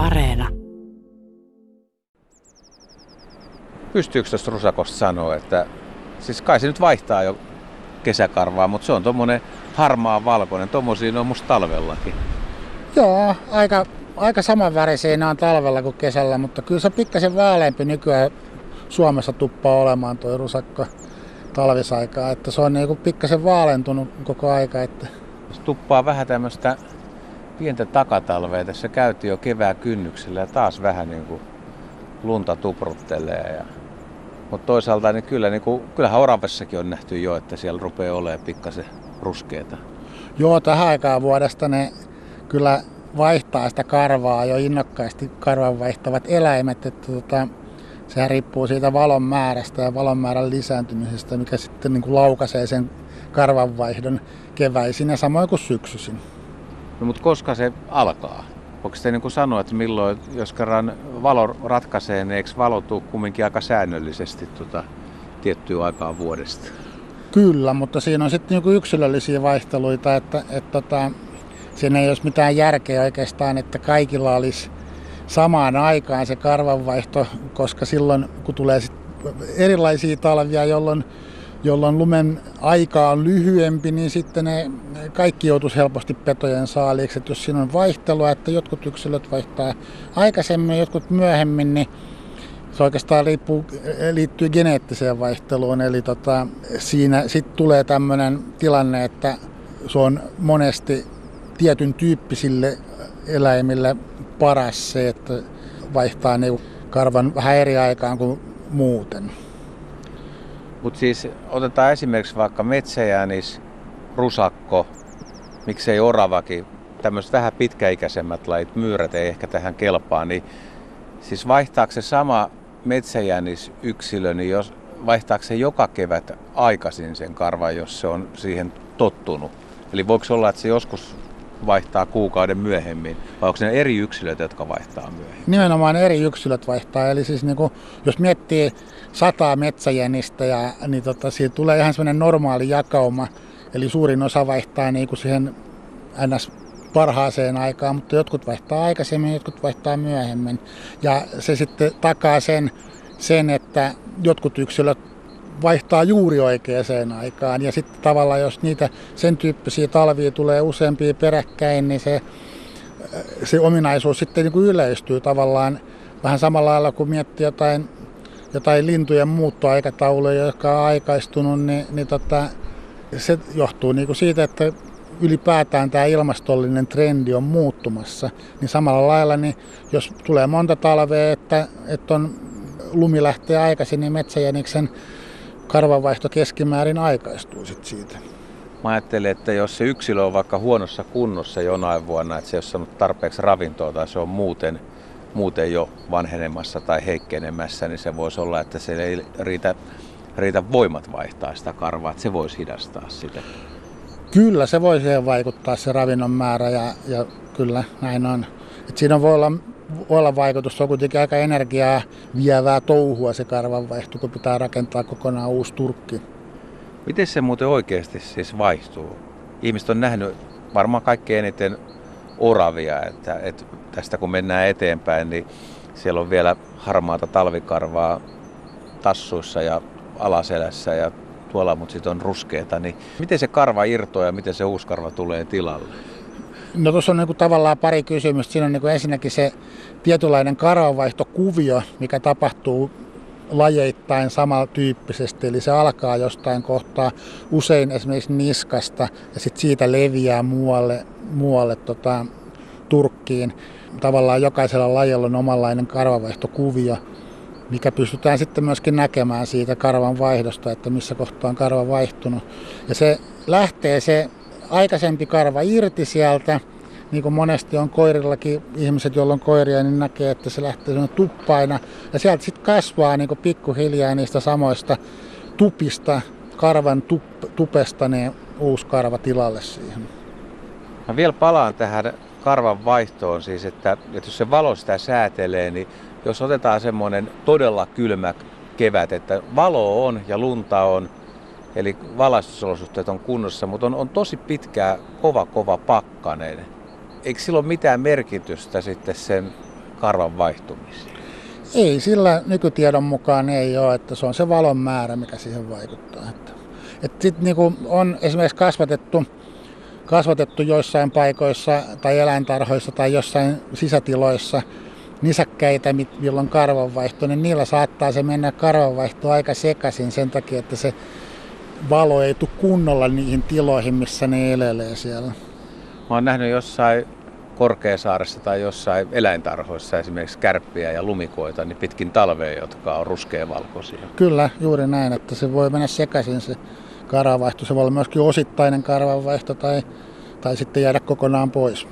Areena. Pystyykö tuosta rusakosta sanoa, että siis kai se nyt vaihtaa jo kesäkarvaa, mutta se on tuommoinen harmaa valkoinen. Tuommoisia on musta talvellakin. Joo, aika, aika samanvärisiä on talvella kuin kesällä, mutta kyllä se pikkasen vaaleampi nykyään Suomessa tuppaa olemaan tuo rusakko talvisaikaa, että se on niin pikkasen vaalentunut koko aika. Että... Se tuppaa vähän tämmöistä pientä takatalvea. Tässä käytiin jo kevään kynnyksellä ja taas vähän niin kuin lunta tupruttelee. Ja... Mutta toisaalta niin kyllä, niin kuin, kyllähän Oravessakin on nähty jo, että siellä rupeaa olemaan pikkasen ruskeita. Joo, tähän aikaan vuodesta ne kyllä vaihtaa sitä karvaa jo innokkaasti karvan vaihtavat eläimet. Että tota, sehän riippuu siitä valon määrästä ja valon määrän lisääntymisestä, mikä sitten niin kuin laukaisee sen karvanvaihdon keväisin ja samoin kuin syksyisin. No, mutta koska se alkaa? Onko se niin kuin sanoa, että milloin, jos kerran valo ratkaisee, niin eikö valo tule kumminkin aika säännöllisesti tuota, tiettyä aikaa vuodesta? Kyllä, mutta siinä on sitten niin yksilöllisiä vaihteluita, että, että, tota, siinä ei olisi mitään järkeä oikeastaan, että kaikilla olisi samaan aikaan se karvanvaihto, koska silloin kun tulee sit erilaisia talvia, jolloin, jolloin lumen aika on lyhyempi, niin sitten ne kaikki joutuisi helposti petojen saaliiksi. Että jos siinä on vaihtelua, että jotkut yksilöt vaihtaa aikaisemmin, jotkut myöhemmin, niin se oikeastaan riippuu, liittyy geneettiseen vaihteluun. Eli tota, siinä sitten tulee tämmöinen tilanne, että se on monesti tietyn tyyppisille eläimille paras se, että vaihtaa ne karvan vähän eri aikaan kuin muuten. Mutta siis otetaan esimerkiksi vaikka metsäjänis, rusakko, miksei oravakin, tämmöiset vähän pitkäikäisemmät lajit, myyrät ei ehkä tähän kelpaa, niin siis vaihtaako se sama metsäjänis yksilö, niin jos vaihtaako se joka kevät aikaisin sen karvan, jos se on siihen tottunut? Eli voiko olla, että se joskus vaihtaa kuukauden myöhemmin, vai onko ne eri yksilöt, jotka vaihtaa myöhemmin? Nimenomaan eri yksilöt vaihtaa, eli siis niin kuin, jos miettii sataa metsäjänistä, ja, niin tota, siitä tulee ihan semmoinen normaali jakauma, eli suurin osa vaihtaa niin kuin siihen ns parhaaseen aikaan, mutta jotkut vaihtaa aikaisemmin, jotkut vaihtaa myöhemmin. Ja se sitten takaa sen, sen että jotkut yksilöt vaihtaa juuri oikeaan aikaan. Ja sitten tavallaan, jos niitä sen tyyppisiä talvia tulee useampia peräkkäin, niin se, se ominaisuus sitten niin kuin yleistyy tavallaan vähän samalla lailla kuin miettii jotain, jotain lintujen muuttoaikatauluja, jotka on aikaistunut, niin, niin tota, se johtuu niin kuin siitä, että ylipäätään tämä ilmastollinen trendi on muuttumassa, niin samalla lailla, niin jos tulee monta talvea, että, että on lumi lähtee aikaisin, niin metsäjäniksen karvanvaihto keskimäärin aikaistuu sit siitä. Mä ajattelen, että jos se yksilö on vaikka huonossa kunnossa jonain vuonna, että se ei ole saanut tarpeeksi ravintoa tai se on muuten, muuten jo vanhenemassa tai heikkenemässä, niin se voisi olla, että se ei riitä, riitä voimat vaihtaa sitä karvaa, että se voisi hidastaa sitä. Kyllä, se voi siihen vaikuttaa se ravinnon määrä ja, ja kyllä näin on. Et siinä voi olla olla vaikutus. Se on kuitenkin aika energiaa vievää touhua se karvanvaihto, kun pitää rakentaa kokonaan uusi turkki. Miten se muuten oikeasti siis vaihtuu? Ihmiset on nähnyt varmaan kaikkein eniten oravia, että, että tästä kun mennään eteenpäin, niin siellä on vielä harmaata talvikarvaa tassuissa ja alaselässä ja tuolla, mutta sitten on ruskeita. Niin miten se karva irtoaa ja miten se uusi karva tulee tilalle? No tuossa on niin kuin tavallaan pari kysymystä. Siinä on niin kuin ensinnäkin se tietynlainen karvanvaihtokuvio, mikä tapahtuu lajeittain samantyyppisesti. Eli se alkaa jostain kohtaa usein esimerkiksi niskasta ja sitten siitä leviää muualle, muualle tota, Turkkiin. Tavallaan jokaisella lajilla on omanlainen karvanvaihtokuvio, mikä pystytään sitten myöskin näkemään siitä karvan vaihdosta, että missä kohtaa on karva vaihtunut. Ja se lähtee se aikaisempi karva irti sieltä, niin kuin monesti on koirillakin ihmiset, joilla on koiria, niin näkee, että se lähtee tuppaina. Ja sieltä sitten kasvaa niin pikkuhiljaa niistä samoista tupista, karvan tup, tupesta, niin uusi karva tilalle siihen. Mä vielä palaan tähän karvan vaihtoon siis, että, että jos se valo sitä säätelee, niin jos otetaan semmoinen todella kylmä kevät, että valo on ja lunta on, Eli valaistusolosuhteet on kunnossa, mutta on, on tosi pitkää, kova, kova pakkanen. Eikö sillä ole mitään merkitystä sitten sen karvan vaihtumisiin? Ei, sillä nykytiedon mukaan ei ole, että se on se valon määrä, mikä siihen vaikuttaa. Että, että sit niinku on esimerkiksi kasvatettu, kasvatettu joissain paikoissa tai eläintarhoissa tai jossain sisätiloissa nisäkkäitä, milloin karvanvaihto, niin niillä saattaa se mennä karvanvaihto aika sekaisin sen takia, että se valo ei tule kunnolla niihin tiloihin, missä ne elelee siellä. Mä oon nähnyt jossain Korkeasaaressa tai jossain eläintarhoissa esimerkiksi kärppiä ja lumikoita niin pitkin talvea, jotka on ruskeavalkoisia. Kyllä, juuri näin, että se voi mennä sekaisin se karvanvaihto. Se voi olla myöskin osittainen karvanvaihto tai, tai sitten jäädä kokonaan pois.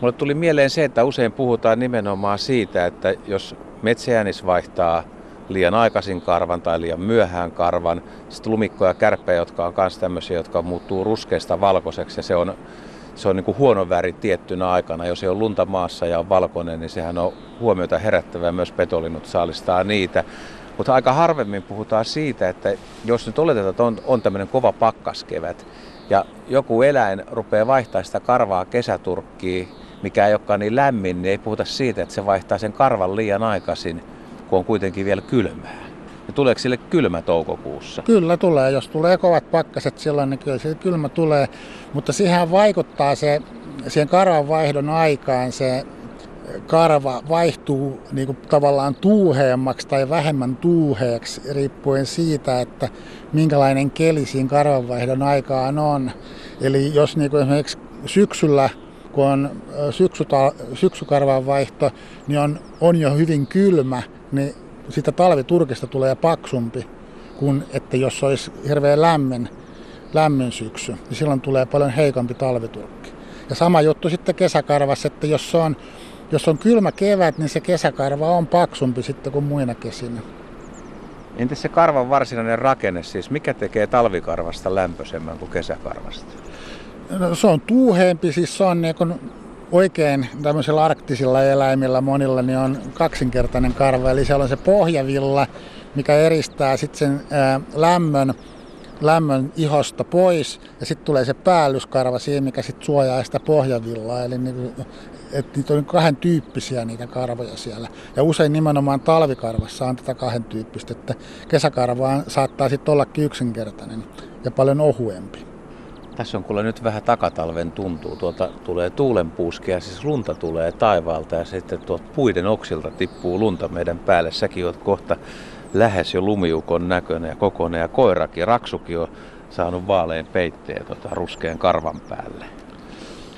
Mulle tuli mieleen se, että usein puhutaan nimenomaan siitä, että jos metsäjänis vaihtaa liian aikaisin karvan tai liian myöhään karvan, sitten lumikkoja ja kärppejä, jotka on myös tämmöisiä, jotka muuttuu ruskeasta valkoiseksi ja se on se on niin kuin huono väri tiettynä aikana. Jos ei ole lunta maassa ja on valkoinen, niin sehän on huomiota herättävää. Myös petolinnut saalistaa niitä. Mutta aika harvemmin puhutaan siitä, että jos nyt oletetaan, että on, on tämmöinen kova pakkaskevät ja joku eläin rupeaa vaihtaa sitä karvaa kesäturkkiin, mikä ei olekaan niin lämmin, niin ei puhuta siitä, että se vaihtaa sen karvan liian aikaisin, kun on kuitenkin vielä kylmää. Ja tuleeko sille kylmä toukokuussa? Kyllä tulee. Jos tulee kovat pakkaset silloin, niin kyllä se kylmä tulee. Mutta siihen vaikuttaa se, siihen karvan vaihdon aikaan se karva vaihtuu niin kuin tavallaan tuuheemmaksi tai vähemmän tuuheeksi riippuen siitä, että minkälainen keli siinä karvanvaihdon aikaan on. Eli jos niin kuin esimerkiksi syksyllä, kun on syksyta, syksykarvan vaihto, niin on, on jo hyvin kylmä, niin siitä talviturkista tulee paksumpi kuin että jos olisi hirveän lämmin, lämmin syksy, niin silloin tulee paljon heikompi talviturkki. Ja sama juttu sitten kesäkarvassa, että jos on, jos on kylmä kevät, niin se kesäkarva on paksumpi sitten kuin muina kesinä. Entäs se karvan varsinainen rakenne siis? Mikä tekee talvikarvasta lämpöisemmän kuin kesäkarvasta? No, se on tuuheempi, siis se on niin kuin oikein tämmöisillä arktisilla eläimillä monilla niin on kaksinkertainen karva, eli siellä on se pohjavilla, mikä eristää sitten sen ää, lämmön, lämmön ihosta pois, ja sitten tulee se päällyskarva siihen, mikä sitten suojaa sitä pohjavillaa, eli niin, että niitä on kahden tyyppisiä niitä karvoja siellä. Ja usein nimenomaan talvikarvassa on tätä kahden tyyppistä, että kesäkarvaan saattaa sitten ollakin yksinkertainen ja paljon ohuempi. Tässä on kuule nyt vähän takatalven tuntuu. Tuolta tulee tuulenpuuskia, siis lunta tulee taivaalta ja sitten tuolta puiden oksilta tippuu lunta meidän päälle. Säkin oot kohta lähes jo lumiukon näköinen ja kokoinen ja koirakin, raksukin on saanut vaaleen peitteen tota, ruskean karvan päälle.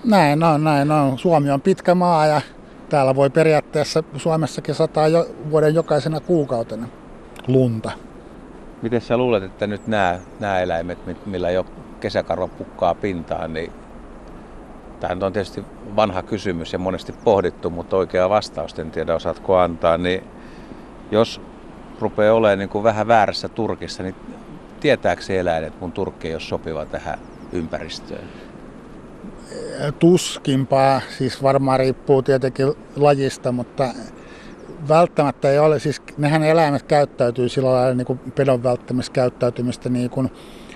Näin on, näin on. Suomi on pitkä maa ja täällä voi periaatteessa Suomessakin sataa jo, vuoden jokaisena kuukautena lunta. Miten sä luulet, että nyt nämä, nämä eläimet, millä jo kesäkarva pukkaa pintaan, niin tämä on tietysti vanha kysymys ja monesti pohdittu, mutta oikea vastausta en tiedä osaatko antaa, niin jos rupeaa olemaan niin kuin vähän väärässä turkissa, niin tietääkö se eläin, että mun turkki ei ole sopiva tähän ympäristöön? Tuskinpaa, siis varmaan riippuu tietenkin lajista, mutta välttämättä ei ole, siis nehän eläimet käyttäytyy sillä lailla niin kuin pedon välttämiskäyttäytymistä niin kuin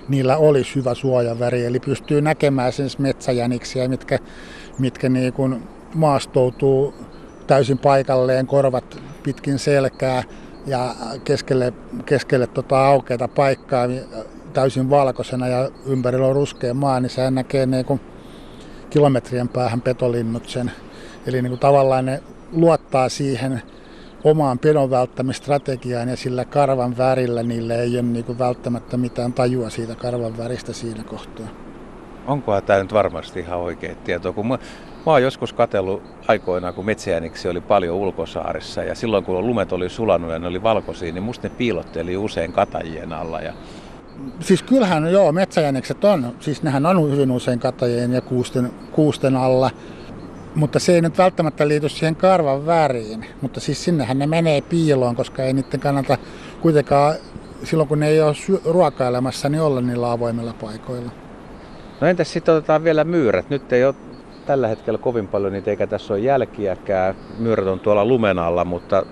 niillä olisi hyvä suojaväri. Eli pystyy näkemään sen metsäjäniksiä, mitkä, mitkä niin kuin maastoutuu täysin paikalleen, korvat pitkin selkää ja keskelle, keskelle tota aukeata paikkaa täysin valkoisena ja ympärillä on ruskea maa, niin sehän näkee niin kuin kilometrien päähän petolinnut sen. Eli niin kuin tavallaan ne luottaa siihen omaan pedon välttämistrategiaan ja sillä karvan värillä niille ei ole niin välttämättä mitään tajua siitä karvan väristä siinä kohtaa. Onkohan tämä nyt varmasti ihan oikea tieto? Kun mä, mä oon joskus katsellut aikoinaan, kun metsäjäniksi oli paljon ulkosaarissa ja silloin kun lumet oli sulanut ja ne oli valkoisia, niin musta ne piilotteli usein katajien alla. Ja... Siis kyllähän joo, metsäjänikset on, siis nehän on hyvin usein katajien ja kuusten, kuusten alla. Mutta se ei nyt välttämättä liity siihen karvan väriin. Mutta siis sinnehän ne menee piiloon, koska ei niiden kannata kuitenkaan silloin kun ne ei ole ruokailemassa, niin olla niillä avoimilla paikoilla. No entäs sitten otetaan vielä myyrät? Nyt ei ole tällä hetkellä kovin paljon niitä, eikä tässä ole jälkiäkään. Myyrät on tuolla lumen alla, mutta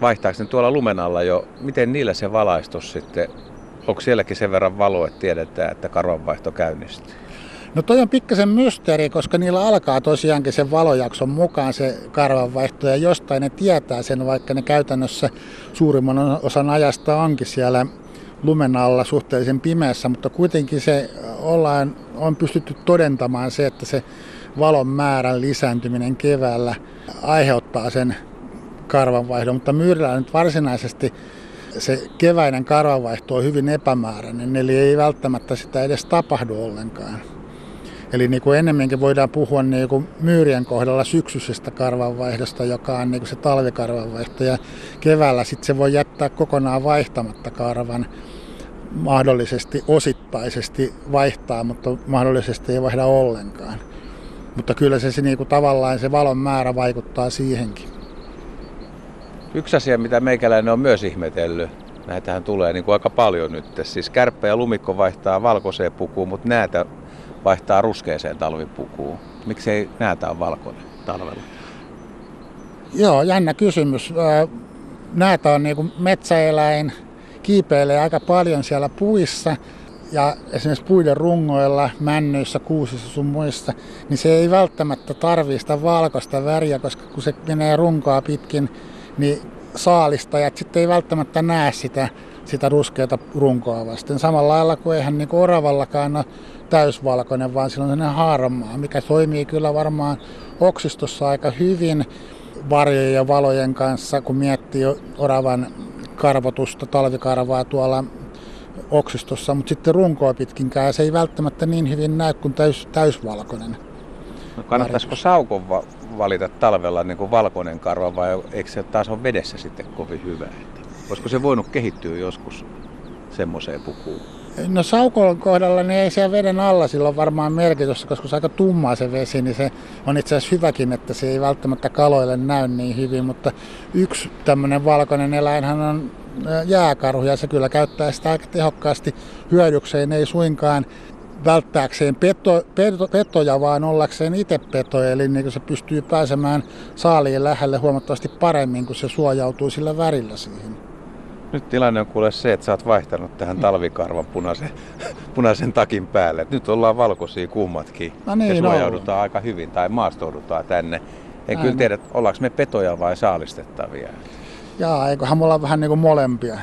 vaihtaako ne tuolla lumen alla jo? Miten niillä se valaistus sitten? Onko sielläkin sen verran valo, että tiedetään, että karvanvaihto käynnistyy? No toi on pikkasen mysteeri, koska niillä alkaa tosiaankin sen valojakson mukaan se karvanvaihto ja jostain ne tietää sen, vaikka ne käytännössä suurimman osan ajasta onkin siellä lumen alla suhteellisen pimeässä, mutta kuitenkin se ollaan, on pystytty todentamaan se, että se valon määrän lisääntyminen keväällä aiheuttaa sen karvanvaihdon, mutta myyrillä nyt varsinaisesti se keväinen karvanvaihto on hyvin epämääräinen, eli ei välttämättä sitä edes tapahdu ollenkaan. Eli niin kuin enemmänkin voidaan puhua niin kuin myyrien kohdalla syksyisestä karvanvaihdosta, joka on niin kuin se talvikarvanvaihto. Ja keväällä sitten se voi jättää kokonaan vaihtamatta karvan mahdollisesti osittaisesti vaihtaa, mutta mahdollisesti ei vaihda ollenkaan. Mutta kyllä se, se niin kuin tavallaan se valon määrä vaikuttaa siihenkin. Yksi asia, mitä meikäläinen on myös ihmetellyt, näitähän tulee niin kuin aika paljon nyt. Siis kärppä ja lumikko vaihtaa valkoiseen pukuun, mutta näätä vaihtaa ruskeeseen talvipukuun. Miksei näätä ole valkoinen talvella? Joo, jännä kysymys. Näätä on niin metsäeläin, kiipeilee aika paljon siellä puissa ja esimerkiksi puiden rungoilla, männyissä, kuusissa sun muissa, niin se ei välttämättä tarvii sitä valkoista väriä, koska kun se menee runkoa pitkin, niin saalistajat sitten ei välttämättä näe sitä, sitä ruskeata runkoa vasten. Samalla lailla kuin eihän niin oravallakaan ole täysvalkoinen, vaan sillä on sellainen harmaa, mikä toimii kyllä varmaan oksistossa aika hyvin varjojen ja valojen kanssa, kun miettii oravan karvotusta, talvikarvaa tuolla oksistossa, mutta sitten runkoa pitkinkään se ei välttämättä niin hyvin näy kuin täys, täysvalkoinen. No kannattaisiko saukon va- valita talvella niin kuin valkoinen karva vai eikö se taas ole vedessä sitten kovin hyvä? Että olisiko se voinut kehittyä joskus semmoiseen pukuun? No saukon kohdalla niin ei siellä veden alla silloin varmaan merkitystä, koska se on aika tummaa se vesi, niin se on itse asiassa hyväkin, että se ei välttämättä kaloille näy niin hyvin, mutta yksi tämmöinen valkoinen eläinhän on jääkarhu ja se kyllä käyttää sitä aika tehokkaasti hyödykseen, ei suinkaan välttääkseen peto, peto, petoja, vaan ollakseen itse peto. Eli niin se pystyy pääsemään saaliin lähelle huomattavasti paremmin, kun se suojautuu sillä värillä siihen. Nyt tilanne on kuule se, että sä oot vaihtanut tähän mm. talvikarvan punaisen, punaisen takin päälle. Nyt ollaan valkoisia kummatkin no niin, ja suojaudutaan no. aika hyvin tai maastoudutaan tänne. En kyllä tiedä, ollaanko me petoja vai saalistettavia. Jaa, eiköhän mulla vähän niin kuin molempia.